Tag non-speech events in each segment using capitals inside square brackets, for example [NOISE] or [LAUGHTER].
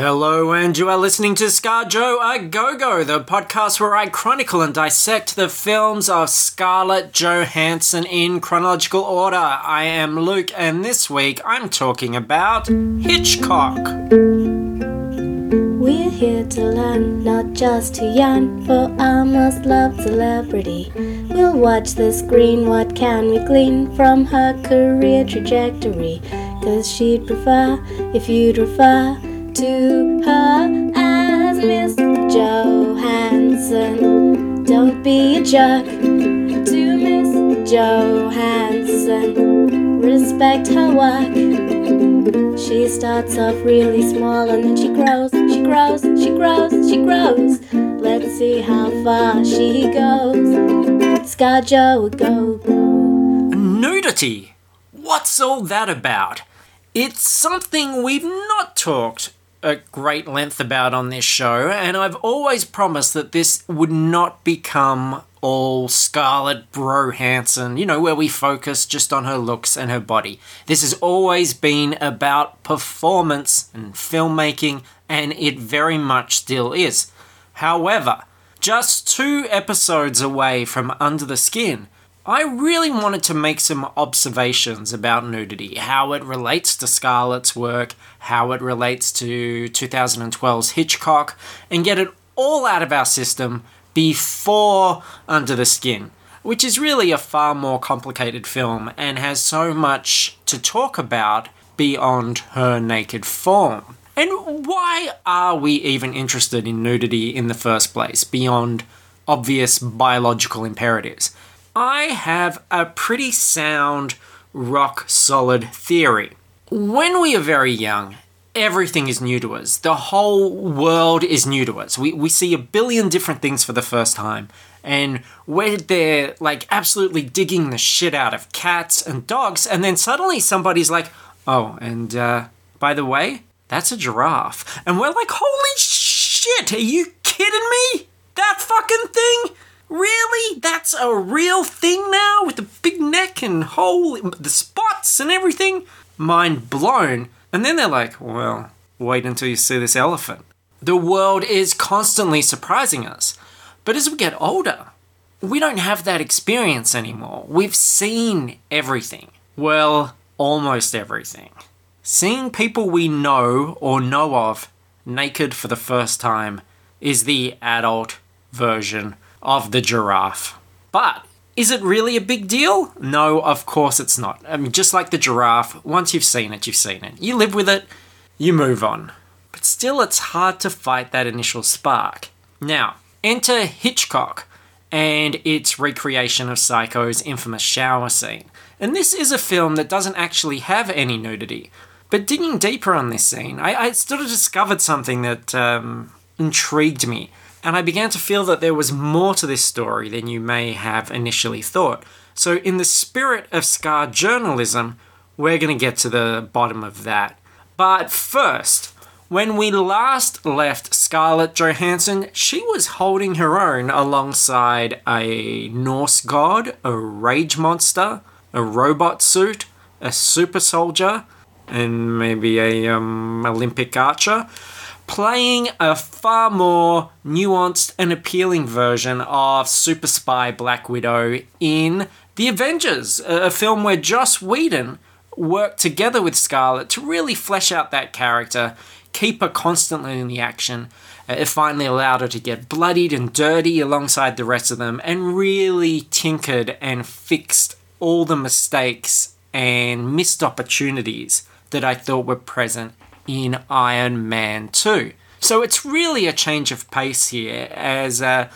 Hello, and you are listening to ScarJo a Go Go, the podcast where I chronicle and dissect the films of Scarlett Johansson in chronological order. I am Luke, and this week I'm talking about Hitchcock. We're here to learn, not just to yarn, for our most loved celebrity. We'll watch the screen, what can we glean from her career trajectory? Cause she'd prefer, if you'd refer, to her as Miss Johansson. Don't be a jerk to Miss Johansson. Respect her work. She starts off really small and then she grows, she grows, she grows, she grows. Let's see how far she goes. ScarJo, go, go. Nudity. What's all that about? It's something we've not talked at great length about on this show, and I've always promised that this would not become all Scarlett Brohanson, you know, where we focus just on her looks and her body. This has always been about performance and filmmaking, and it very much still is. However, just two episodes away from Under the Skin, I really wanted to make some observations about nudity, how it relates to Scarlett's work, how it relates to 2012's Hitchcock, and get it all out of our system before Under the Skin, which is really a far more complicated film and has so much to talk about beyond her naked form. And why are we even interested in nudity in the first place, beyond obvious biological imperatives? I have a pretty sound, rock solid theory. When we are very young, everything is new to us. The whole world is new to us. We, we see a billion different things for the first time. And we're there, like, absolutely digging the shit out of cats and dogs. And then suddenly somebody's like, oh, and uh, by the way, that's a giraffe. And we're like, holy shit, are you kidding me? That fucking thing? Really? That's a real thing now with the big neck and hole, the spots and everything? Mind blown. And then they're like, well, wait until you see this elephant. The world is constantly surprising us. But as we get older, we don't have that experience anymore. We've seen everything. Well, almost everything. Seeing people we know or know of naked for the first time is the adult version of the giraffe. But is it really a big deal? No, of course it's not. I mean, just like the giraffe, once you've seen it, you've seen it. You live with it, you move on. But still, it's hard to fight that initial spark. Now, enter Hitchcock and its recreation of Psycho's infamous shower scene. And this is a film that doesn't actually have any nudity. But digging deeper on this scene, I, I sort of discovered something that um, intrigued me and I began to feel that there was more to this story than you may have initially thought. So, in the spirit of Scar journalism, we're going to get to the bottom of that. But first, when we last left Scarlett Johansson, she was holding her own alongside a Norse god, a rage monster, a robot suit, a super soldier, and maybe a um, Olympic archer playing a far more nuanced and appealing version of Super Spy Black Widow in The Avengers, a film where Joss Whedon worked together with Scarlett to really flesh out that character, keep her constantly in the action. Uh, it finally allowed her to get bloodied and dirty alongside the rest of them and really tinkered and fixed all the mistakes and missed opportunities that I thought were present in Iron Man 2. So it's really a change of pace here as uh,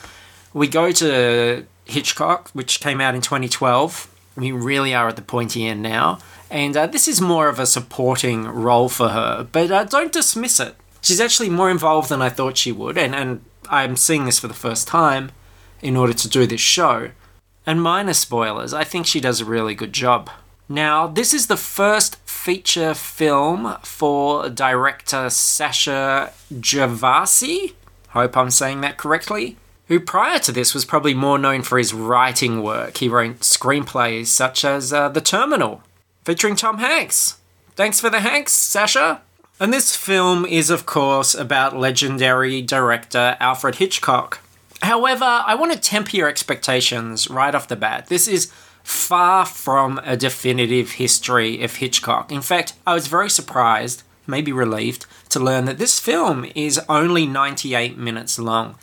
we go to Hitchcock, which came out in 2012. We really are at the pointy end now. And uh, this is more of a supporting role for her, but uh, don't dismiss it. She's actually more involved than I thought she would, and, and I'm seeing this for the first time in order to do this show. And minor spoilers, I think she does a really good job. Now, this is the first feature film for director Sasha Gervasi. Hope I'm saying that correctly. Who prior to this was probably more known for his writing work. He wrote screenplays such as uh, The Terminal, featuring Tom Hanks. Thanks for the Hanks, Sasha. And this film is, of course, about legendary director Alfred Hitchcock. However, I want to temper your expectations right off the bat. This is far from a definitive history of Hitchcock. In fact, I was very surprised, maybe relieved, to learn that this film is only 98 minutes long.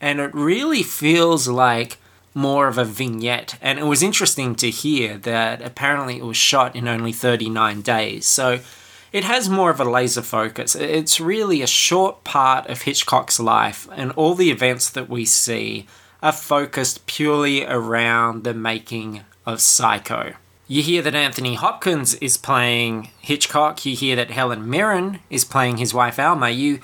And it really feels like more of a vignette. And it was interesting to hear that apparently it was shot in only 39 days. So it has more of a laser focus. It's really a short part of Hitchcock's life, and all the events that we see are focused purely around the making of Psycho. You hear that Anthony Hopkins is playing Hitchcock, you hear that Helen Mirren is playing his wife Alma. You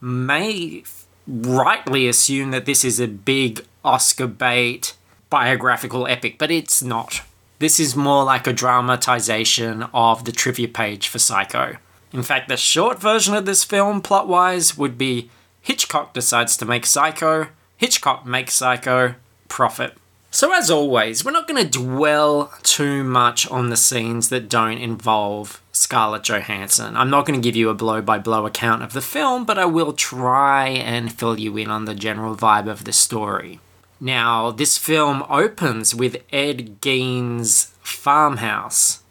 may rightly assume that this is a big Oscar bait biographical epic, but it's not. This is more like a dramatization of the trivia page for Psycho. In fact, the short version of this film, plot wise, would be Hitchcock decides to make Psycho, Hitchcock makes Psycho, profit. So, as always, we're not going to dwell too much on the scenes that don't involve Scarlett Johansson. I'm not going to give you a blow by blow account of the film, but I will try and fill you in on the general vibe of the story. Now, this film opens with Ed Gein's farmhouse.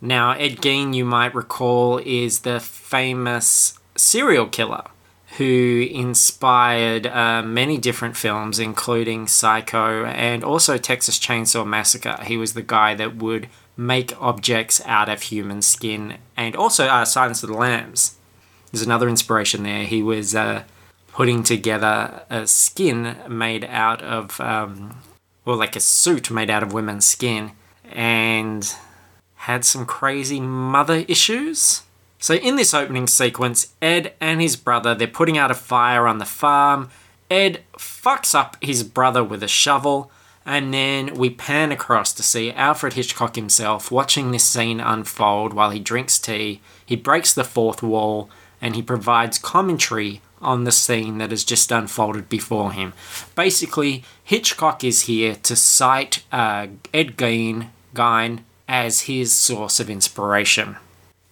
Now, Ed Gein, you might recall, is the famous serial killer who inspired uh, many different films, including Psycho and also Texas Chainsaw Massacre. He was the guy that would make objects out of human skin, and also uh, Silence of the Lambs. There's another inspiration there. He was uh, putting together a skin made out of, um, well, like a suit made out of women's skin, and had some crazy mother issues. So in this opening sequence, Ed and his brother, they're putting out a fire on the farm. Ed fucks up his brother with a shovel, and then we pan across to see Alfred Hitchcock himself watching this scene unfold while he drinks tea. He breaks the fourth wall and he provides commentary on the scene that has just unfolded before him. Basically, Hitchcock is here to cite uh, Ed Gein, Gein as his source of inspiration.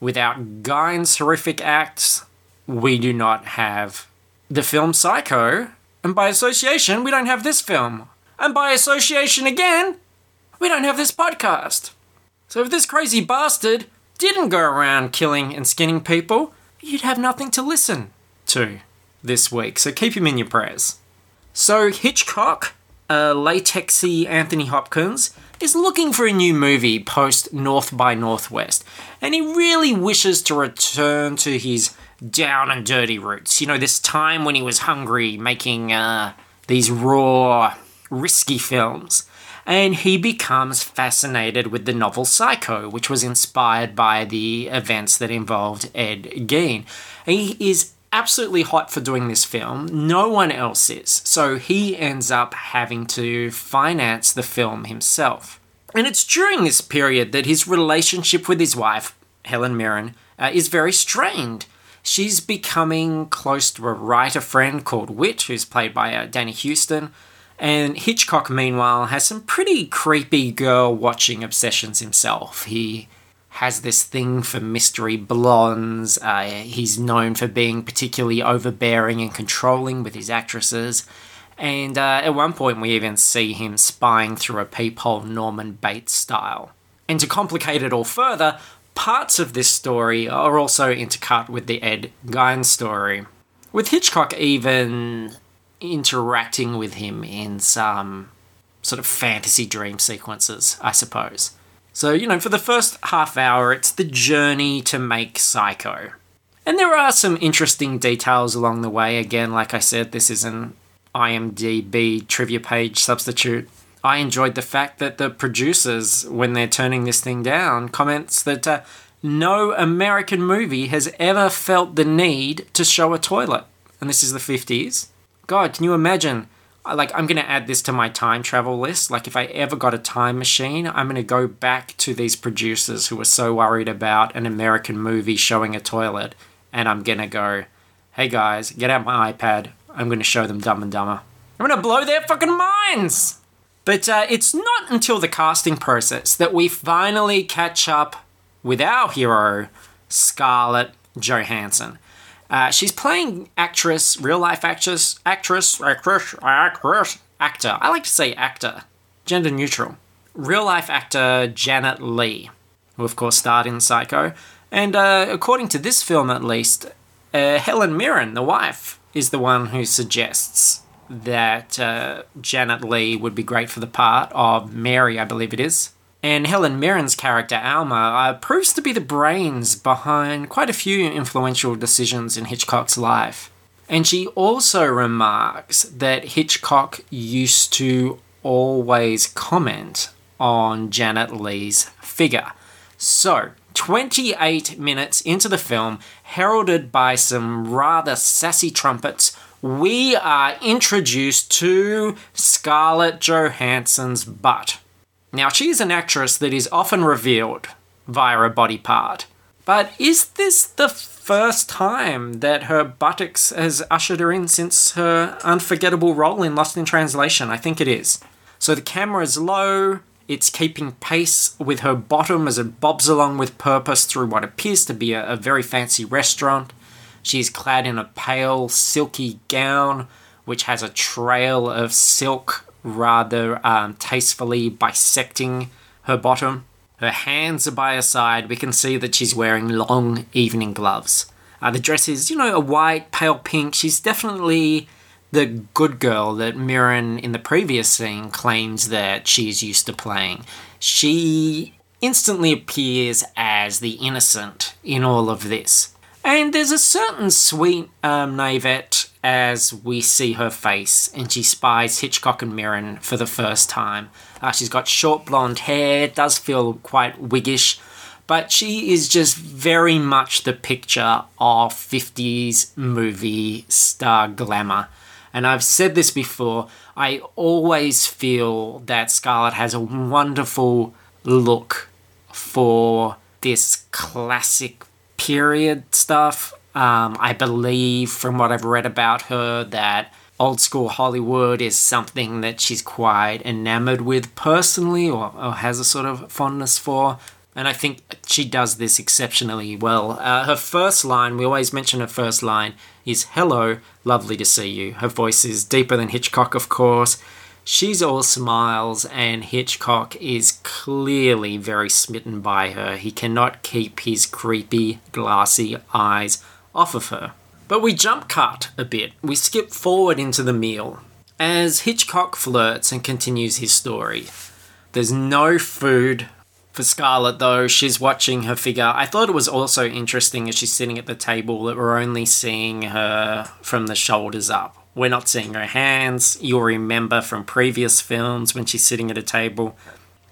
Without Gein's horrific acts, we do not have the film Psycho, and by association, we don't have this film. And by association again, we don't have this podcast. So if this crazy bastard didn't go around killing and skinning people, you'd have nothing to listen to this week, so keep him in your prayers. So, Hitchcock, a latexy Anthony Hopkins, is looking for a new movie post North by Northwest, and he really wishes to return to his down and dirty roots. You know, this time when he was hungry, making uh, these raw, risky films. And he becomes fascinated with the novel Psycho, which was inspired by the events that involved Ed Gein. He is absolutely hot for doing this film. No one else is. So he ends up having to finance the film himself. And it's during this period that his relationship with his wife, Helen Mirren, uh, is very strained. She's becoming close to a writer friend called Whit, who's played by uh, Danny Huston. And Hitchcock, meanwhile, has some pretty creepy girl watching obsessions himself. He has this thing for mystery blondes. Uh, he's known for being particularly overbearing and controlling with his actresses. And uh, at one point, we even see him spying through a peephole Norman Bates style. And to complicate it all further, parts of this story are also intercut with the Ed Gein story, with Hitchcock even interacting with him in some sort of fantasy dream sequences, I suppose. So, you know, for the first half hour, it's the journey to make Psycho. And there are some interesting details along the way. Again, like I said, this is an IMDb trivia page substitute. I enjoyed the fact that the producers, when they're turning this thing down, comments that uh, no American movie has ever felt the need to show a toilet. And this is the 50s. God, can you imagine like I'm going to add this to my time travel list. Like if I ever got a time machine, I'm going to go back to these producers who were so worried about an American movie showing a toilet and I'm going to go, "Hey guys, get out my iPad. I'm going to show them Dumb and Dumber. I'm going to blow their fucking minds." But uh, it's not until the casting process that we finally catch up with our hero, Scarlett Johansson. Uh, she's playing actress, real life actress, actress, actress, actress, actor. I like to say actor, gender neutral. Real life actor Janet Leigh, who of course starred in Psycho. And uh, according to this film at least, uh, Helen Mirren, the wife, is the one who suggests that uh, Janet Leigh would be great for the part of Mary, I believe it is. And Helen Mirren's character, Alma, uh, proves to be the brains behind quite a few influential decisions in Hitchcock's life. And she also remarks that Hitchcock used to always comment on Janet Leigh's figure. So, 28 minutes into the film, heralded by some rather sassy trumpets, we are introduced to Scarlett Johansson's butt. Now, she is an actress that is often revealed via a body part. But is this the first time that her buttocks has ushered her in since her unforgettable role in Lost in Translation? I think it is. So the camera is low, it's keeping pace with her bottom as it bobs along with purpose through what appears to be a, a very fancy restaurant. She's clad in a pale, silky gown, which has a trail of silk rather um, tastefully bisecting her bottom. Her hands are by her side. We can see that she's wearing long evening gloves. Uh, the dress is, you know, a white, pale pink. She's definitely the good girl that Mirren in the previous scene claims that she's used to playing. She instantly appears as the innocent in all of this. And there's a certain sweet um, naivete as we see her face and she spies Hitchcock and Mirren for the first time. Uh, she's got short blonde hair, does feel quite wiggish, but she is just very much the picture of 50s movie star glamour. And I've said this before, I always feel that Scarlett has a wonderful look for this classic period stuff. Um, I believe, from what I've read about her, that old school Hollywood is something that she's quite enamored with personally or, or has a sort of fondness for. And I think she does this exceptionally well. Uh, her first line, we always mention her first line, is Hello, lovely to see you. Her voice is deeper than Hitchcock, of course. She's all smiles, and Hitchcock is clearly very smitten by her. He cannot keep his creepy, glassy eyes off of her. But we jump cut a bit. We skip forward into the meal. As Hitchcock flirts and continues his story, there's no food for Scarlett, though. She's watching her figure. I thought it was also interesting as she's sitting at the table that we're only seeing her from the shoulders up. We're not seeing her hands. You'll remember from previous films when she's sitting at a table,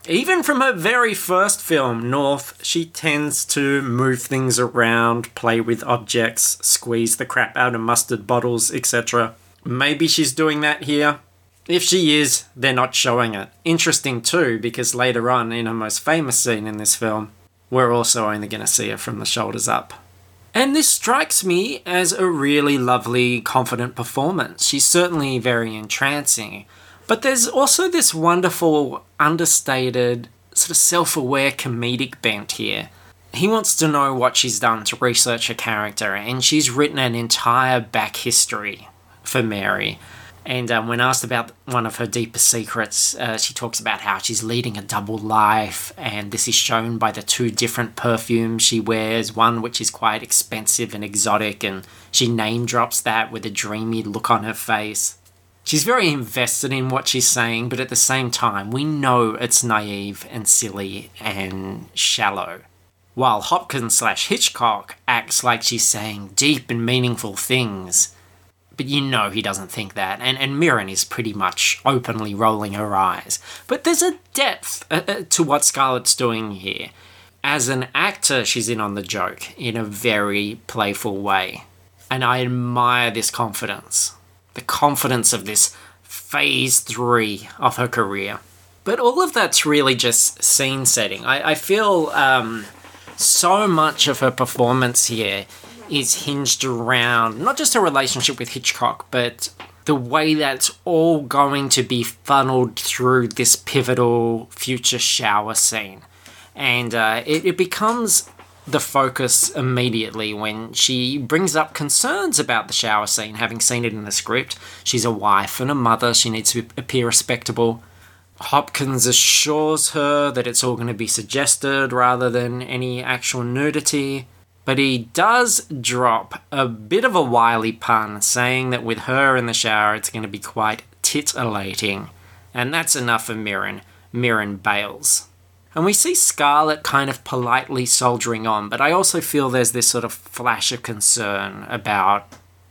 even from her very first film, North, she tends to move things around, play with objects, squeeze the crap out of mustard bottles, etc. Maybe she's doing that here. If she is, they're not showing it. Interesting too, because later on in her most famous scene in this film, we're also only going to see her from the shoulders up. And this strikes me as a really lovely, confident performance. She's certainly very entrancing. But there's also this wonderful, understated, sort of self aware comedic bent here. He wants to know what she's done to research her character, and she's written an entire back history for Mary. And um, when asked about one of her deepest secrets, uh, she talks about how she's leading a double life, and this is shown by the two different perfumes she wears one which is quite expensive and exotic, and she name drops that with a dreamy look on her face. She's very invested in what she's saying, but at the same time, we know it's naive and silly and shallow. While Hopkins slash Hitchcock acts like she's saying deep and meaningful things. But you know he doesn't think that, and, and Mirren is pretty much openly rolling her eyes. But there's a depth uh, uh, to what Scarlett's doing here. As an actor, she's in on the joke in a very playful way. And I admire this confidence the confidence of this phase three of her career. But all of that's really just scene setting. I, I feel um, so much of her performance here is hinged around not just her relationship with Hitchcock, but the way that's all going to be funneled through this pivotal future shower scene. And uh, it, it becomes the focus immediately when she brings up concerns about the shower scene, having seen it in the script. She's a wife and a mother, she needs to appear respectable. Hopkins assures her that it's all going to be suggested rather than any actual nudity. But he does drop a bit of a wily pun, saying that with her in the shower, it's going to be quite titillating. And that's enough for Mirren. Mirren bails. And we see Scarlett kind of politely soldiering on, but I also feel there's this sort of flash of concern about,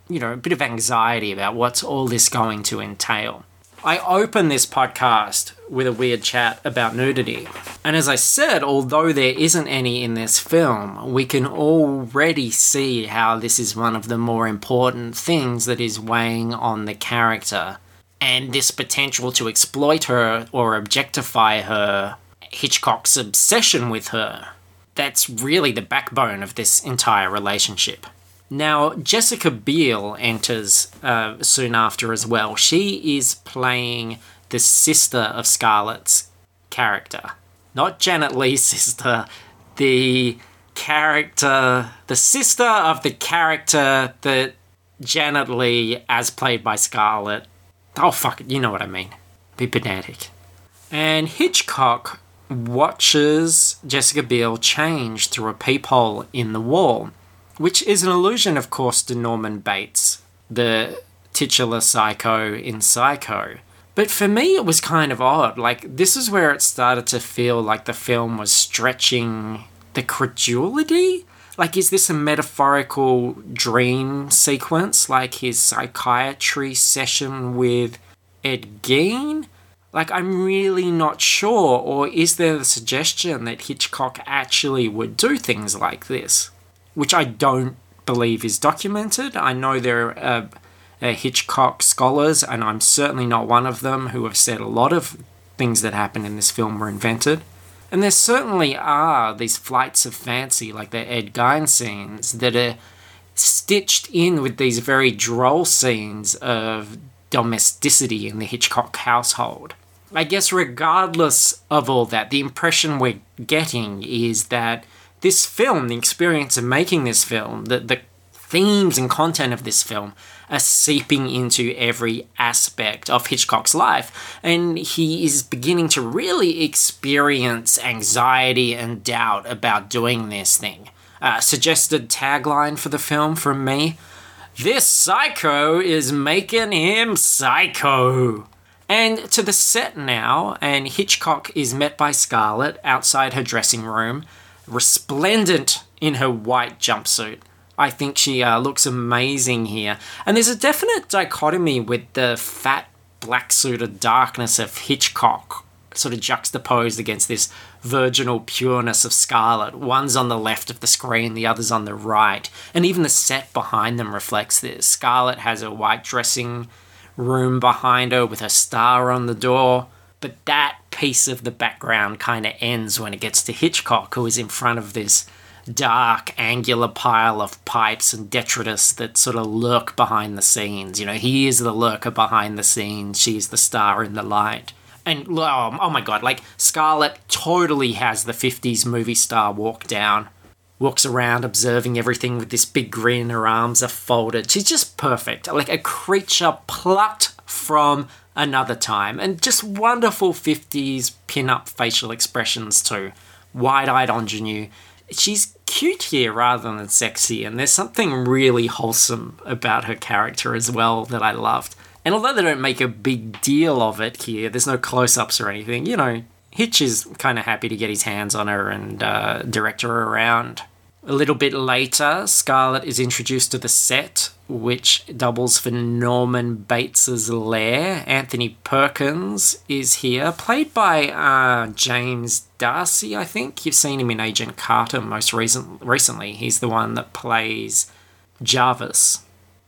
you know, a bit of anxiety about what's all this going to entail. I open this podcast with a weird chat about nudity. And as I said, although there isn't any in this film, we can already see how this is one of the more important things that is weighing on the character. And this potential to exploit her or objectify her, Hitchcock's obsession with her. That's really the backbone of this entire relationship. Now, Jessica Biel enters uh, soon after as well. She is playing the sister of Scarlett's character. Not Janet Leigh's [LAUGHS] sister, the character, the sister of the character that Janet Leigh, as played by Scarlett. Oh, fuck it, you know what I mean. Be pedantic. And Hitchcock watches Jessica Biel change through a peephole in the wall which is an allusion, of course, to Norman Bates, the titular psycho in Psycho. But for me, it was kind of odd. Like, this is where it started to feel like the film was stretching the credulity. Like, is this a metaphorical dream sequence, like his psychiatry session with Ed Gein? Like, I'm really not sure. Or is there the suggestion that Hitchcock actually would do things like this? which I don't believe is documented. I know there are uh, uh, Hitchcock scholars, and I'm certainly not one of them, who have said a lot of things that happened in this film were invented. And there certainly are these flights of fancy, like the Ed Gein scenes, that are stitched in with these very droll scenes of domesticity in the Hitchcock household. I guess, regardless of all that, the impression we're getting is that this film, the experience of making this film, the, the themes and content of this film are seeping into every aspect of Hitchcock's life. And he is beginning to really experience anxiety and doubt about doing this thing. Uh, suggested tagline for the film from me This psycho is making him psycho. And to the set now, and Hitchcock is met by Scarlett outside her dressing room resplendent in her white jumpsuit. I think she uh, looks amazing here. And there's a definite dichotomy with the fat black suited darkness of Hitchcock, sort of juxtaposed against this virginal pureness of Scarlett. One's on the left of the screen, the other's on the right. And even the set behind them reflects this. Scarlett has a white dressing room behind her with a star on the door. But that piece of the background kind of ends when it gets to Hitchcock, who is in front of this dark, angular pile of pipes and detritus that sort of lurk behind the scenes. You know, he is the lurker behind the scenes, she's the star in the light. And oh, oh my god, like Scarlett totally has the 50s movie star walk down. Walks around observing everything with this big grin, her arms are folded. She's just perfect. Like a creature plucked from another time. And just wonderful 50s pin up facial expressions too. Wide eyed ingenue. She's cute here rather than sexy, and there's something really wholesome about her character as well that I loved. And although they don't make a big deal of it here, there's no close ups or anything, you know, Hitch is kind of happy to get his hands on her and uh, direct her around. A little bit later, Scarlett is introduced to the set, which doubles for Norman Bates's lair. Anthony Perkins is here, played by uh, James D'Arcy, I think. You've seen him in Agent Carter most recent- recently. He's the one that plays Jarvis.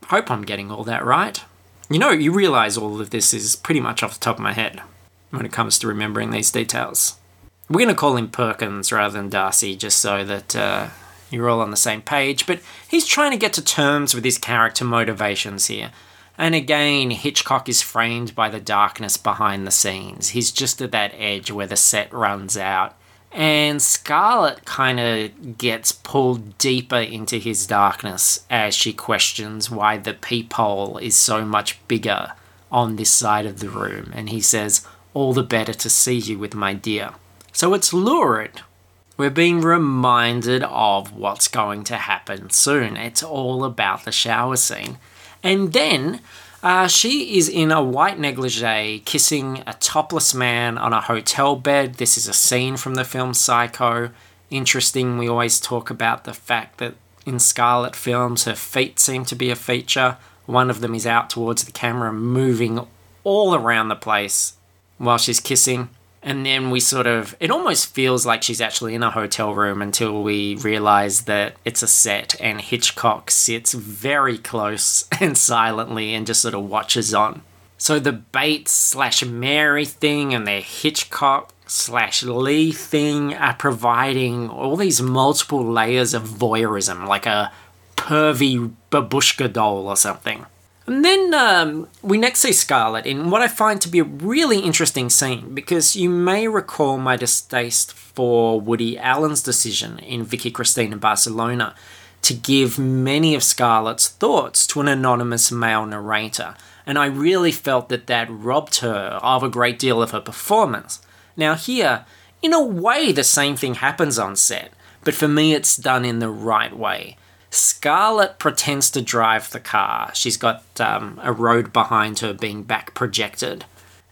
Hope I'm getting all that right. You know, you realise all of this is pretty much off the top of my head when it comes to remembering these details. We're going to call him Perkins rather than D'Arcy just so that uh, you're all on the same page, but he's trying to get to terms with his character motivations here. And again, Hitchcock is framed by the darkness behind the scenes. He's just at that edge where the set runs out. And Scarlett kind of gets pulled deeper into his darkness as she questions why the peephole is so much bigger on this side of the room. And he says, All the better to see you with my dear. So it's lurid. We're being reminded of what's going to happen soon. It's all about the shower scene. And then uh, she is in a white negligee kissing a topless man on a hotel bed. This is a scene from the film Psycho. Interesting, we always talk about the fact that in Scarlett films, her feet seem to be a feature. One of them is out towards the camera, moving all around the place while she's kissing and then we sort of it almost feels like she's actually in a hotel room until we realize that it's a set and Hitchcock sits very close [LAUGHS] and silently and just sort of watches on. So the Bates slash Mary thing and their Hitchcock slash Leigh thing are providing all these multiple layers of voyeurism, like a pervy babushka doll or something. And then um, we next see Scarlett in what I find to be a really interesting scene because you may recall my distaste for Woody Allen's decision in Vicky Cristina Barcelona to give many of Scarlett's thoughts to an anonymous male narrator, and I really felt that that robbed her of a great deal of her performance. Now, here, in a way, the same thing happens on set, but for me, it's done in the right way. Scarlett pretends to drive the car. She's got um, a road behind her being back projected.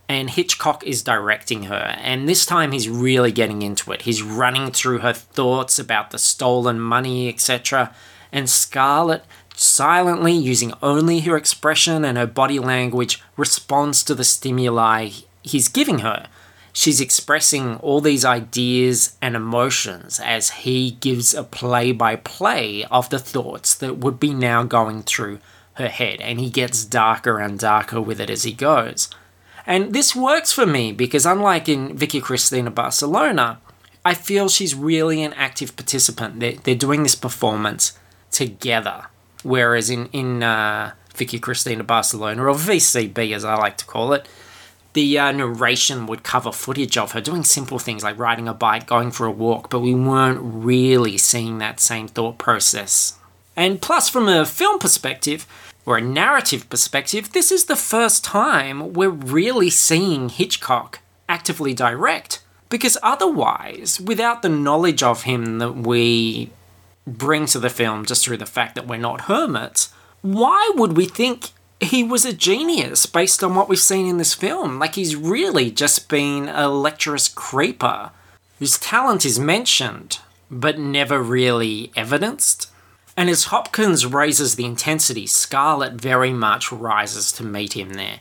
And Hitchcock is directing her. And this time he's really getting into it. He's running through her thoughts about the stolen money, etc. And Scarlett, silently, using only her expression and her body language, responds to the stimuli he's giving her she's expressing all these ideas and emotions as he gives a play by play of the thoughts that would be now going through her head, and he gets darker and darker with it as he goes. And this works for me because, unlike in Vicky Cristina Barcelona, I feel she's really an active participant. They're, they're doing this performance together. Whereas in, in uh, Vicky Cristina Barcelona, or VCB as I like to call it, the uh, narration would cover footage of her doing simple things like riding a bike, going for a walk, but we weren't really seeing that same thought process. And plus, from a film perspective, or a narrative perspective, this is the first time we're really seeing Hitchcock actively direct. Because otherwise, without the knowledge of him that we bring to the film just through the fact that we're not hermits, why would we think he was a genius based on what we've seen in this film. Like, he's really just been a lecherous creeper whose talent is mentioned, but never really evidenced. And as Hopkins raises the intensity, Scarlett very much rises to meet him there.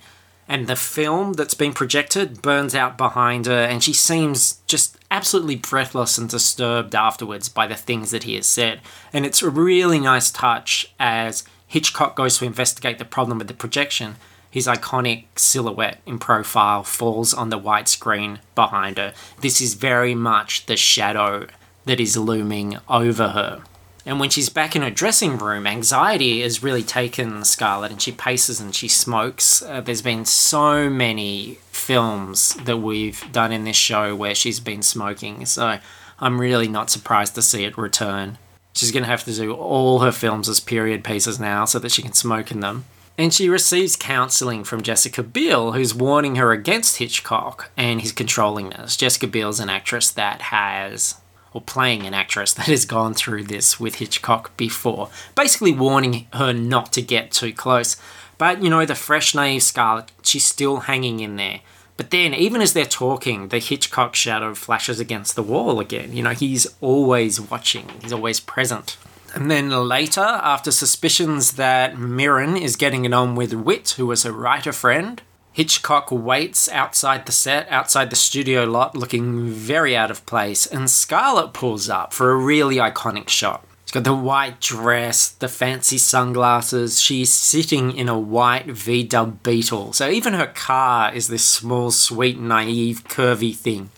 And the film that's been projected burns out behind her, and she seems just absolutely breathless and disturbed afterwards by the things that he has said. And it's a really nice touch as Hitchcock goes to investigate the problem with the projection. His iconic silhouette in profile falls on the white screen behind her. This is very much the shadow that is looming over her. And when she's back in her dressing room, anxiety has really taken Scarlett and she paces and she smokes. Uh, there's been so many films that we've done in this show where she's been smoking, so I'm really not surprised to see it return. She's going to have to do all her films as period pieces now so that she can smoke in them. And she receives counselling from Jessica Biel, who's warning her against Hitchcock and his controllingness. Jessica Biel's an actress that has, or playing an actress [LAUGHS] that has gone through this with Hitchcock before, basically warning her not to get too close. But, you know, the fresh, naive Scarlett, she's still hanging in there. But then, even as they're talking, the Hitchcock shadow flashes against the wall again. You know, he's always watching, he's always present. And then later, after suspicions that Mirren is getting it on with Whit, who was a writer friend, Hitchcock waits outside the set, outside the studio lot, looking very out of place, and Scarlett pulls up for a really iconic shot. Got the white dress, the fancy sunglasses. She's sitting in a white V dub Beetle. So even her car is this small, sweet, naive, curvy thing.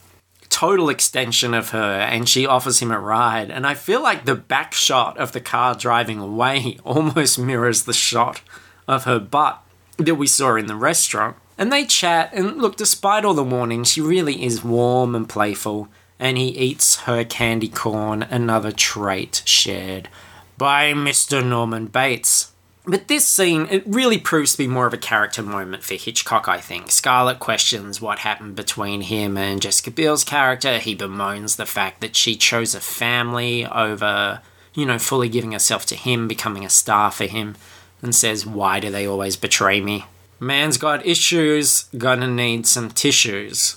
Total extension of her, and she offers him a ride. And I feel like the back shot of the car driving away [LAUGHS] almost mirrors the shot of her butt that we saw in the restaurant. And they chat, and look, despite all the warnings, she really is warm and playful and he eats her candy corn, another trait shared by Mr. Norman Bates. But this scene, it really proves to be more of a character moment for Hitchcock, I think. Scarlett questions what happened between him and Jessica Biel's character. He bemoans the fact that she chose a family over, you know, fully giving herself to him, becoming a star for him, and says, Why do they always betray me? Man's got issues, gonna need some tissues.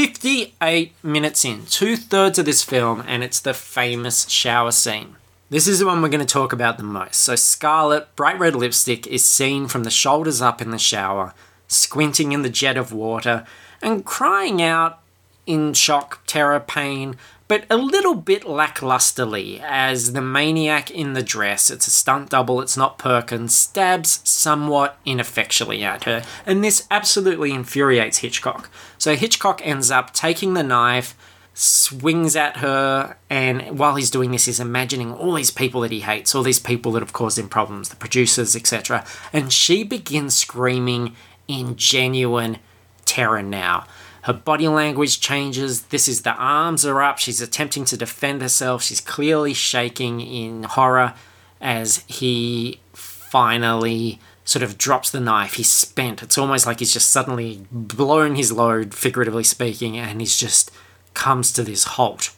58 minutes in, two thirds of this film, and it's the famous shower scene. This is the one we're going to talk about the most. So, Scarlett, bright red lipstick, is seen from the shoulders up in the shower, squinting in the jet of water, and crying out in shock, terror, pain, but a little bit lacklusterly as the maniac in the dress, it's a stunt double, it's not Perkins, stabs somewhat ineffectually at her. And this absolutely infuriates Hitchcock. So, Hitchcock ends up taking the knife swings at her, and while he's doing this, he's imagining all these people that he hates, all these people that have caused him problems, the producers, etc. And she begins screaming in genuine terror now. Her body language changes. This is the arms are up. She's attempting to defend herself. She's clearly shaking in horror as he finally sort of drops the knife. He's spent. It's almost like he's just suddenly blown his load, figuratively speaking, and he's just comes to this halt.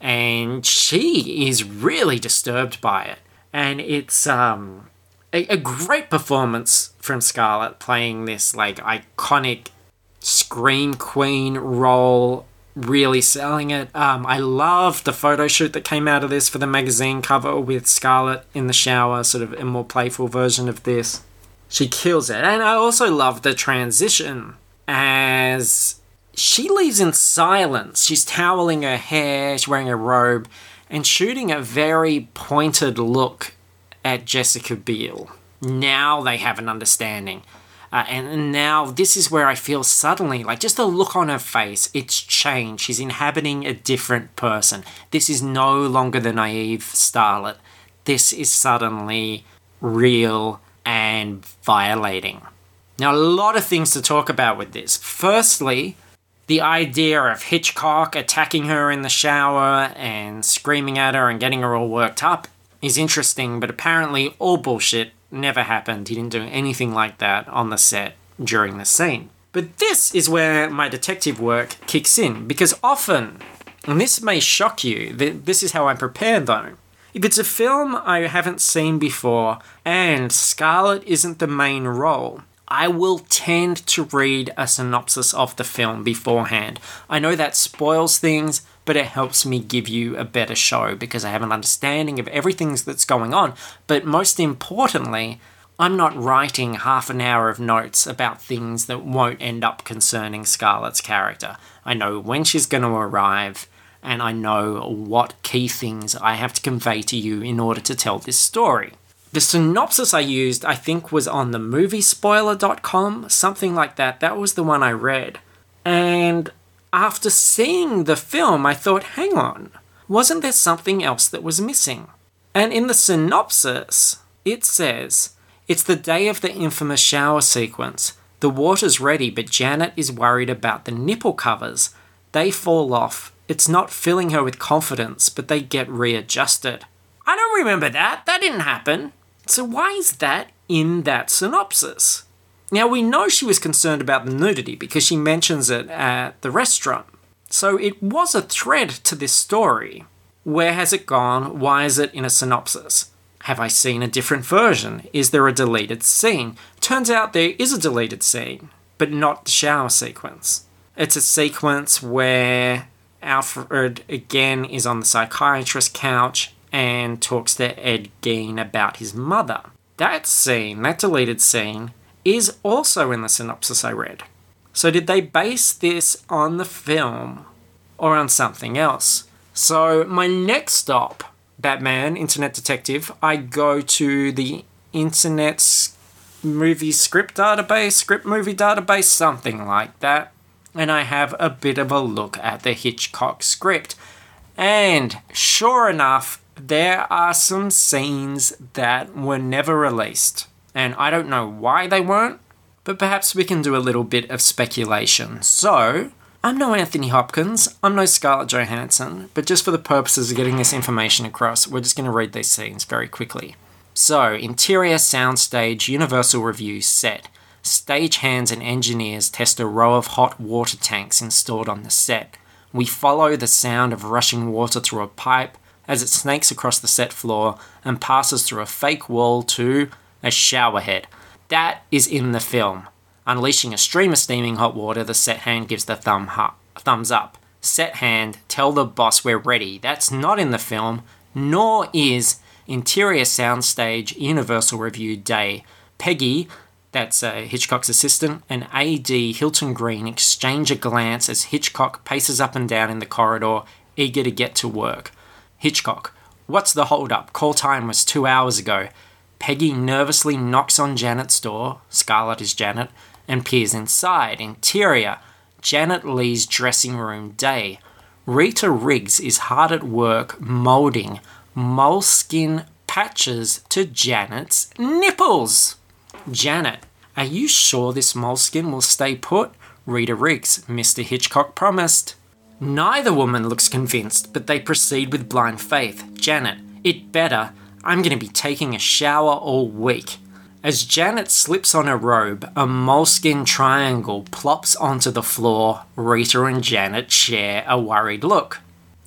And she is really disturbed by it. And it's um, a, a great performance from Scarlett playing this like iconic scream queen role really selling it. Um, I love the photo shoot that came out of this for the magazine cover with Scarlett in the shower, sort of a more playful version of this. She kills it. And I also love the transition as she leaves in silence. She's toweling her hair, she's wearing a robe, and shooting a very pointed look at Jessica Biel. Now they have an understanding. Uh, and now this is where I feel suddenly, like just the look on her face, it's changed. She's inhabiting a different person. This is no longer the naive starlet. This is suddenly real and violating. Now, a lot of things to talk about with this. Firstly, the idea of Hitchcock attacking her in the shower and screaming at her and getting her all worked up is interesting, but apparently all bullshit never happened. He didn't do anything like that on the set during the scene. But this is where my detective work kicks in, because often, and this may shock you, this is how I prepare though. If it's a film I haven't seen before and Scarlett isn't the main role, I will tend to read a synopsis of the film beforehand. I know that spoils things, but it helps me give you a better show because I have an understanding of everything that's going on. But most importantly, I'm not writing half an hour of notes about things that won't end up concerning Scarlett's character. I know when she's going to arrive, and I know what key things I have to convey to you in order to tell this story. The synopsis I used, I think, was on the moviespoiler.com, something like that. That was the one I read. And after seeing the film, I thought, hang on, wasn't there something else that was missing? And in the synopsis, it says, It's the day of the infamous shower sequence. The water's ready, but Janet is worried about the nipple covers. They fall off. It's not filling her with confidence, but they get readjusted. I don't remember that. That didn't happen. So, why is that in that synopsis? Now, we know she was concerned about the nudity because she mentions it at the restaurant. So, it was a thread to this story. Where has it gone? Why is it in a synopsis? Have I seen a different version? Is there a deleted scene? Turns out there is a deleted scene, but not the shower sequence. It's a sequence where Alfred again is on the psychiatrist's couch and talks to Ed Gein about his mother. That scene, that deleted scene, is also in the synopsis I read. So, did they base this on the film or on something else? So, my next stop, Batman, Internet Detective, I go to the Internet movie script database, script movie database, something like that, and I have a bit of a look at the Hitchcock script. And sure enough, there are some scenes that were never released, and I don't know why they weren't, but perhaps we can do a little bit of speculation. So, I'm no Anthony Hopkins, I'm no Scarlett Johansson, but just for the purposes of getting this information across, we're just going to read these scenes very quickly. So, interior soundstage Universal Revue set. Stagehands and engineers test a row of hot water tanks installed on the set. We follow the sound of rushing water through a pipe as it snakes across the set floor and passes through a fake wall to a shower head. That is in the film. Unleashing a stream of steaming hot water, the set hand gives the thumb thumbs up. Set hand, tell the boss we're ready. That's not in the film, nor is Interior Soundstage Universal Revue Day. Peggy, that's uh, Hitchcock's assistant, and AD Hilton Green exchange a glance as Hitchcock paces up and down in the corridor, eager to get to work. Hitchcock, what's the hold up? Call time was two hours ago. Peggy nervously knocks on Janet's door, Scarlett is Janet, and peers inside. Interior, Janet Leigh's dressing room day. Rita Riggs is hard at work moulding moleskin patches to Janet's nipples. Janet, are you sure this moleskin will stay put? Rita Riggs, Mr. Hitchcock promised. Neither woman looks convinced, but they proceed with blind faith. Janet, it better. I'm going to be taking a shower all week. As Janet slips on her robe, a moleskin triangle plops onto the floor. Rita and Janet share a worried look.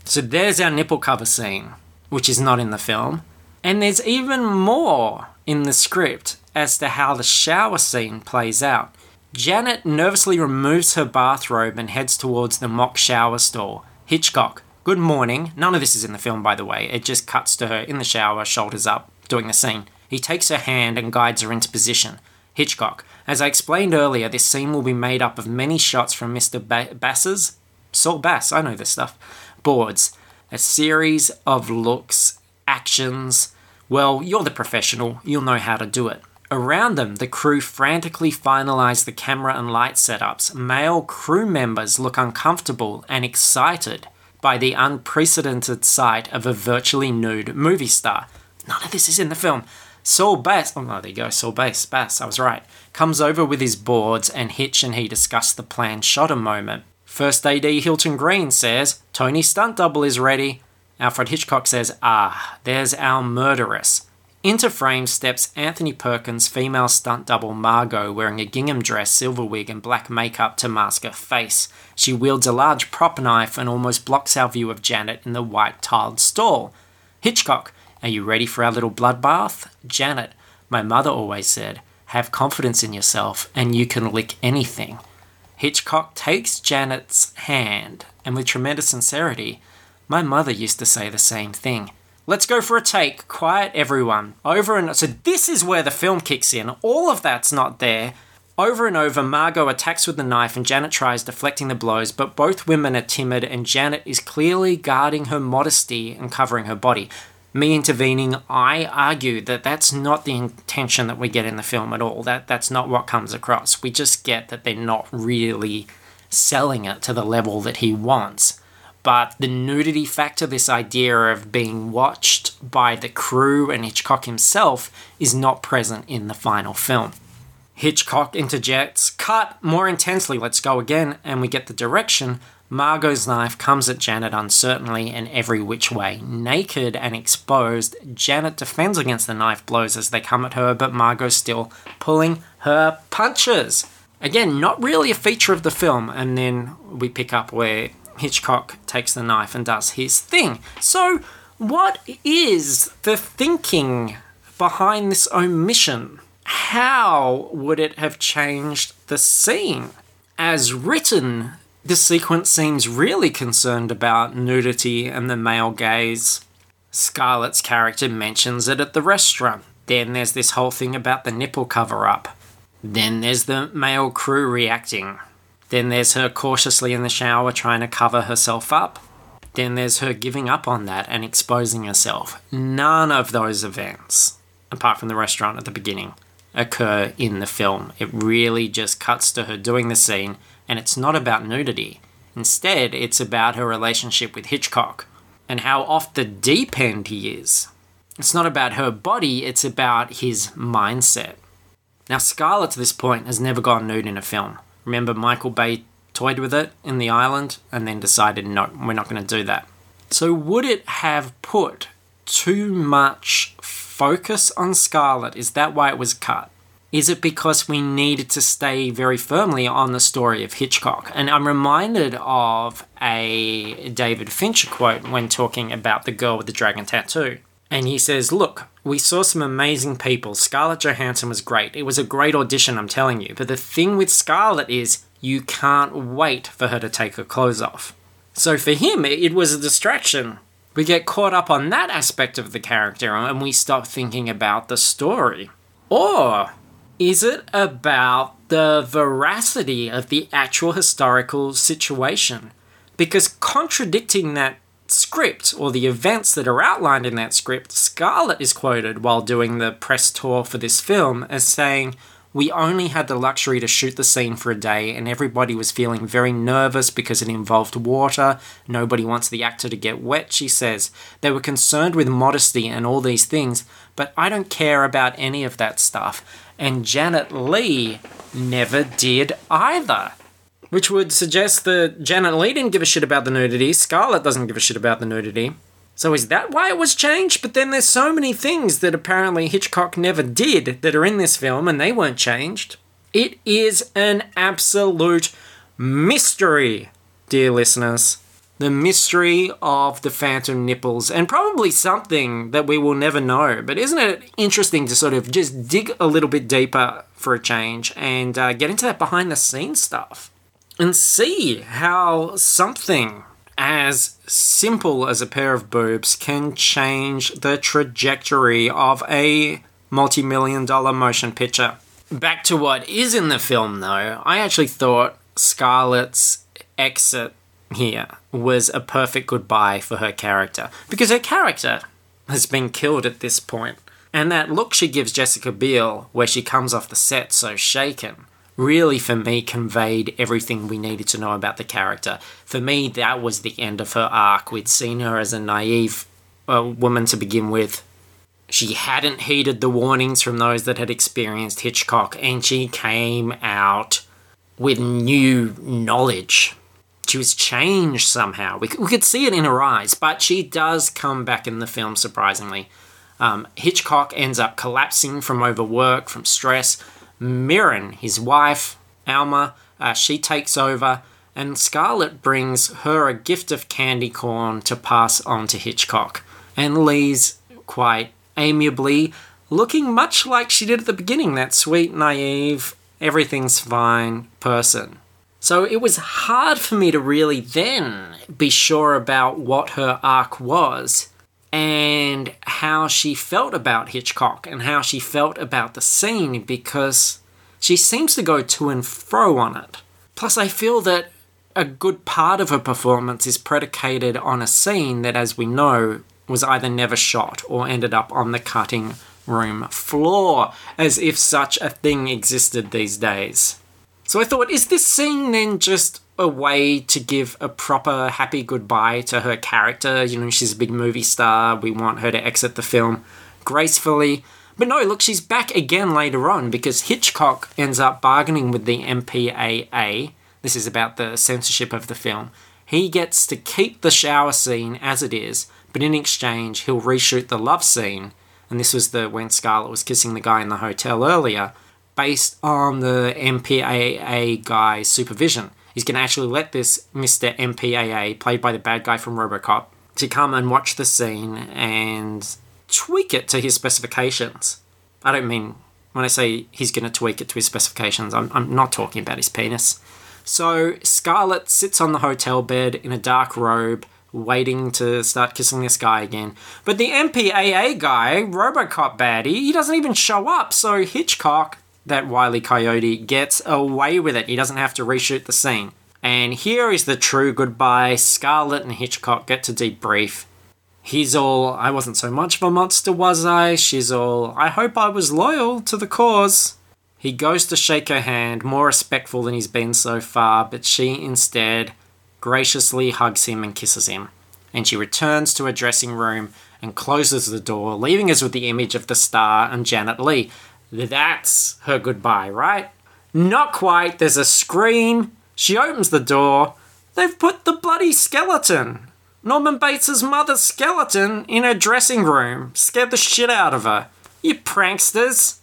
So there's our nipple cover scene, which is not in the film. And there's even more in the script as to how the shower scene plays out. Janet nervously removes her bathrobe and heads towards the mock shower stall. Hitchcock, good morning. None of this is in the film, by the way. It just cuts to her in the shower, shoulders up, doing the scene. He takes her hand and guides her into position. Hitchcock, as I explained earlier, this scene will be made up of many shots from Mr. Ba- Bass's, Saul Bass, I know this stuff, boards. A series of looks, actions. Well, you're the professional, you'll know how to do it. Around them, the crew frantically finalize the camera and light setups. Male crew members look uncomfortable and excited by the unprecedented sight of a virtually nude movie star. None of this is in the film. Saul Bass, oh no, there you go, Saul Bass, Bass, I was right, comes over with his boards and Hitch and he discuss the planned shot a moment. First AD Hilton Green says, Tony's stunt double is ready. Alfred Hitchcock says, ah, there's our murderess. Into frame steps Anthony Perkins' female stunt double Margot wearing a gingham dress, silver wig, and black makeup to mask her face. She wields a large prop knife and almost blocks our view of Janet in the white tiled stall. Hitchcock, are you ready for our little bloodbath? Janet, my mother always said, have confidence in yourself and you can lick anything. Hitchcock takes Janet's hand, and with tremendous sincerity, my mother used to say the same thing. Let's go for a take. Quiet, everyone. Over and so this is where the film kicks in. All of that's not there. Over and over, Margot attacks with the knife and Janet tries deflecting the blows, but both women are timid and Janet is clearly guarding her modesty and covering her body. Me intervening, I argue that that's not the intention that we get in the film at all. That that's not what comes across. We just get that they're not really selling it to the level that he wants but the nudity factor, this idea of being watched by the crew and Hitchcock himself, is not present in the final film. Hitchcock interjects, cut more intensely, let's go again, and we get the direction. Margot's knife comes at Janet uncertainly and every which way. Naked and exposed, Janet defends against the knife blows as they come at her, but Margot's still pulling her punches. Again, not really a feature of the film, and then we pick up where Hitchcock takes the knife and does his thing. So, what is the thinking behind this omission? How would it have changed the scene? As written, this sequence seems really concerned about nudity and the male gaze. Scarlett's character mentions it at the restaurant. Then there's this whole thing about the nipple cover up. Then there's the male crew reacting. Then there's her cautiously in the shower trying to cover herself up. Then there's her giving up on that and exposing herself. None of those events, apart from the restaurant at the beginning, occur in the film. It really just cuts to her doing the scene, and it's not about nudity. Instead, it's about her relationship with Hitchcock and how off the deep end he is. It's not about her body, it's about his mindset. Now, Scarlett to this point has never gone nude in a film. Remember, Michael Bay toyed with it in the island, and then decided, no, we're not going to do that. So, would it have put too much focus on Scarlett? Is that why it was cut? Is it because we needed to stay very firmly on the story of Hitchcock? And I'm reminded of a David Fincher quote when talking about the girl with the dragon tattoo. And he says, Look, we saw some amazing people. Scarlett Johansson was great. It was a great audition, I'm telling you. But the thing with Scarlett is you can't wait for her to take her clothes off. So for him, it was a distraction. We get caught up on that aspect of the character and we stop thinking about the story. Or is it about the veracity of the actual historical situation? Because contradicting that script or the events that are outlined in that script, Scarlett is quoted while doing the press tour for this film as saying, We only had the luxury to shoot the scene for a day, and everybody was feeling very nervous because it involved water. Nobody wants the actor to get wet, she says. They were concerned with modesty and all these things, but I don't care about any of that stuff. And Janet Leigh never did either. Which would suggest that Janet Leigh didn't give a shit about the nudity, Scarlett doesn't give a shit about the nudity. So is that why it was changed? But then there's so many things that apparently Hitchcock never did that are in this film and they weren't changed. It is an absolute mystery, dear listeners. The mystery of the phantom nipples, and probably something that we will never know. But isn't it interesting to sort of just dig a little bit deeper for a change and uh, get into that behind the scenes stuff? And see how something as simple as a pair of boobs can change the trajectory of a multi million dollar motion picture. Back to what is in the film, though, I actually thought Scarlett's exit here was a perfect goodbye for her character because her character has been killed at this point. And that look she gives Jessica Biel, where she comes off the set so shaken, really for me conveyed everything we needed to know about the character. For me, that was the end of her arc. We'd seen her as a naive uh, woman to begin with. She hadn't heeded the warnings from those that had experienced Hitchcock, and she came out with new knowledge. She was changed somehow. We, we could see it in her eyes, but she does come back in the film, surprisingly. Um, Hitchcock ends up collapsing from overwork, from stress, Mirren, his wife, Alma, uh, she takes over, and Scarlett brings her a gift of candy corn to pass on to Hitchcock. And Leigh's quite amiably, looking much like she did at the beginning that sweet, naive, everything's fine person. So it was hard for me to really then be sure about what her arc was and how she felt about Hitchcock and how she felt about the scene because she seems to go to and fro on it. Plus, I feel that a good part of her performance is predicated on a scene that, as we know, was either never shot or ended up on the cutting room floor, as if such a thing existed these days. So I thought, is this scene then just a way to give a proper happy goodbye to her character. You know, she's a big movie star. We want her to exit the film gracefully. But no, look, she's back again later on because Hitchcock ends up bargaining with the MPAA. This is about the censorship of the film. He gets to keep the shower scene as it is, but in exchange, he'll reshoot the love scene. And this was the when Scarlett was kissing the guy in the hotel earlier, based on the MPAA guy's supervision. He's going to actually let this Mr. MPAA, played by the bad guy from Robocop, to come and watch the scene and tweak it to his specifications. I don't mean when I say he's going to tweak it to his specifications, I'm, I'm not talking about his penis. So Scarlett sits on the hotel bed in a dark robe, waiting to start kissing this guy again. But the MPAA guy, Robocop baddie, he doesn't even show up. So Hitchcock that Wiley Coyote gets away with it. He doesn't have to reshoot the scene. And here is the true goodbye. Scarlett and Hitchcock get to debrief. He's all, I wasn't so much of a monster, was I? She's all, I hope I was loyal to the cause. He goes to shake her hand, more respectful than he's been so far, but she instead graciously hugs him and kisses him. And she returns to her dressing room and closes the door, leaving us with the image of the star and Janet Leigh, that's her goodbye, right? Not quite. There's a scream She opens the door. They've put the bloody skeleton. Norman Bates' mother's skeleton in her dressing room. Scared the shit out of her. You pranksters.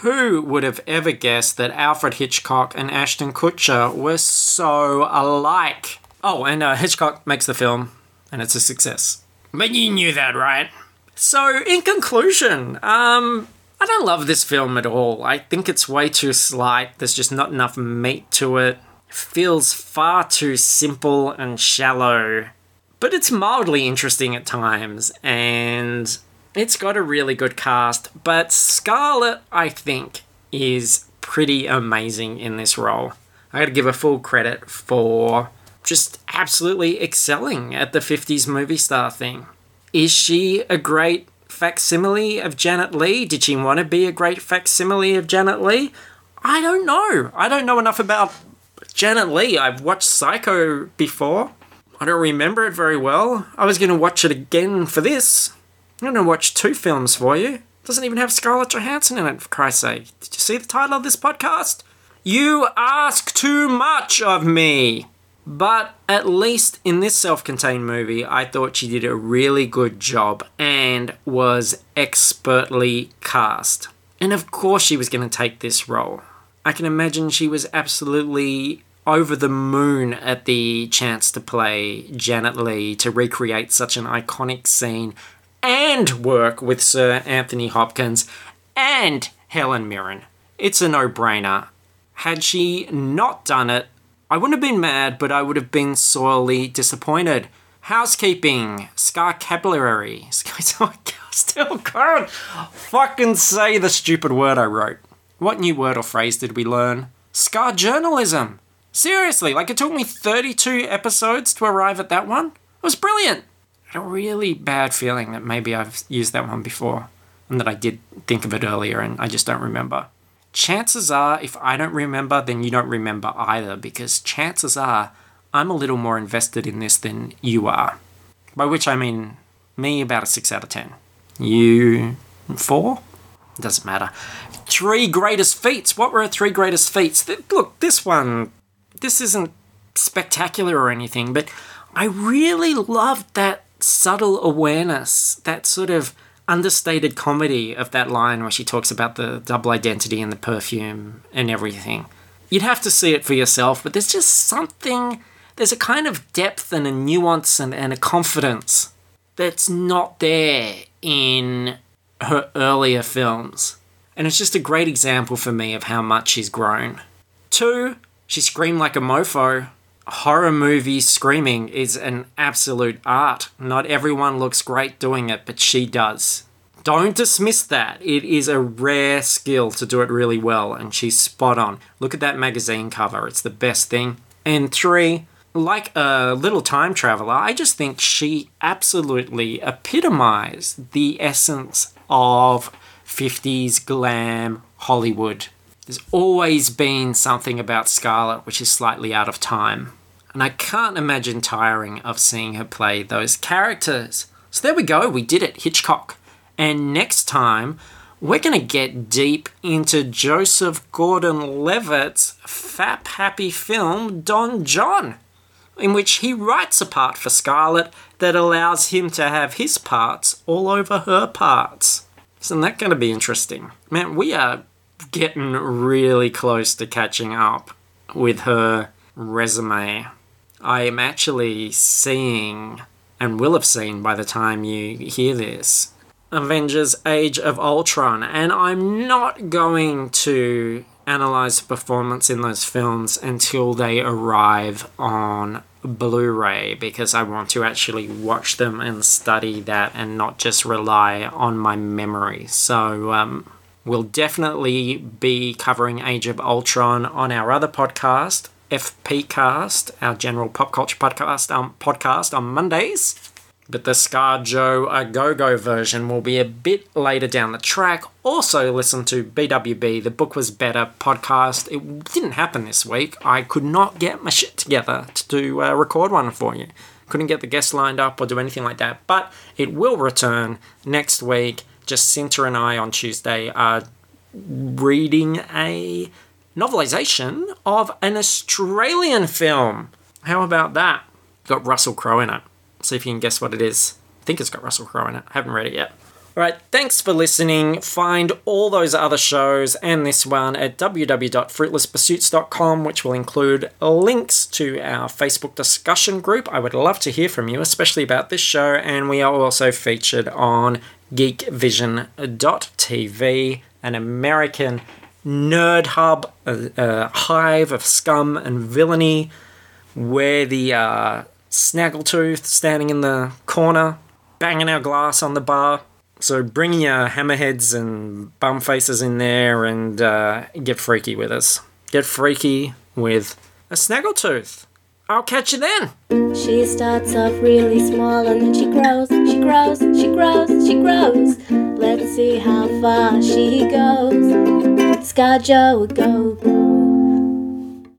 Who would have ever guessed that Alfred Hitchcock and Ashton Kutcher were so alike? Oh, and uh, Hitchcock makes the film, and it's a success. But you knew that, right? So, in conclusion, um, I don't love this film at all. I think it's way too slight. There's just not enough meat to it. Feels far too simple and shallow. But it's mildly interesting at times, and it's got a really good cast. But Scarlett, I think, is pretty amazing in this role. I gotta give her full credit for just absolutely excelling at the 50s movie star thing. Is she a great facsimile of Janet Leigh? Did she want to be a great facsimile of Janet Leigh? I don't know. I don't know enough about Janet Leigh. I've watched Psycho before. I don't remember it very well. I was going to watch it again for this. I'm going to watch two films for you. It doesn't even have Scarlett Johansson in it, for Christ's sake. Did you see the title of this podcast? You ask too much of me. But at least in this self contained movie, I thought she did a really good job and was expertly cast. And of course, she was going to take this role. I can imagine she was absolutely over the moon at the chance to play Janet Leigh, to recreate such an iconic scene and work with Sir Anthony Hopkins and Helen Mirren. It's a no brainer. Had she not done it, I wouldn't have been mad, but I would have been sorely disappointed. Housekeeping, scarcapillary. [LAUGHS] Still can't fucking say the stupid word I wrote. What new word or phrase did we learn? Scar journalism. Seriously, like it took me 32 episodes to arrive at that one. It was brilliant. I had a really bad feeling that maybe I've used that one before and that I did think of it earlier and I just don't remember chances are, if I don't remember, then you don't remember either, because chances are I'm a little more invested in this than you are. By which I mean me about a 6 out of 10. You 4? Doesn't matter. Three greatest feats. What were her three greatest feats? Look, this one, this isn't spectacular or anything, but I really loved that subtle awareness, that sort of understated comedy of that line where she talks about the double identity and the perfume and everything. You'd have to see it for yourself, but there's just something, there's a kind of depth and a nuance and, and a confidence that's not there in her earlier films. And it's just a great example for me of how much she's grown. Two, she screamed like a mofo horror movie screaming is an absolute art. Not everyone looks great doing it, but she does. Don't dismiss that. It is a rare skill to do it really well, and she's spot on. Look at that magazine cover, it's the best thing. And three, like a little time traveler, I just think she absolutely epitomized the essence of 50s glam Hollywood. There's always been something about Scarlett which is slightly out of time. And I can't imagine tiring of seeing her play those characters. So there we go, we did it, Hitchcock. And next time, we're going to get deep into Joseph Gordon Levitt's fap happy film Don Jon, in which he writes a part for Scarlett that allows him to have his parts all over her parts. Isn't that going to be interesting? Man, we are getting really close to catching up with her resume. I am actually seeing, and will have seen by the time you hear this, Avengers Age of Ultron, and I'm not going to analyze the performance in those films until they arrive on Blu ray because I want to actually watch them and study that and not just rely on my memory. So, um, We'll definitely be covering Age of Ultron on our other podcast, FP Cast, our general pop culture podcast, um, podcast on Mondays. But the Scar Joe A Go Go version will be a bit later down the track. Also, listen to BWB, The Book Was Better podcast. It didn't happen this week. I could not get my shit together to uh, record one for you. Couldn't get the guests lined up or do anything like that. But it will return next week Jacinta and I on Tuesday are reading a novelisation of an Australian film. How about that? Got Russell Crowe in it. See if you can guess what it is. I think it's got Russell Crowe in it. I Haven't read it yet. All right, thanks for listening. Find all those other shows and this one at www.fruitlesspursuits.com, which will include links to our Facebook discussion group. I would love to hear from you, especially about this show, and we are also featured on geekvision.tv, an American nerd hub, a, a hive of scum and villainy, where the uh, snaggletooth standing in the corner, banging our glass on the bar. So bring your hammerheads and bum faces in there and uh, get freaky with us. Get freaky with a snaggletooth. I'll catch you then. She starts off really small and then she grows, she grows, she grows, she grows. Let's see how far she goes. Scar Joe, go, go.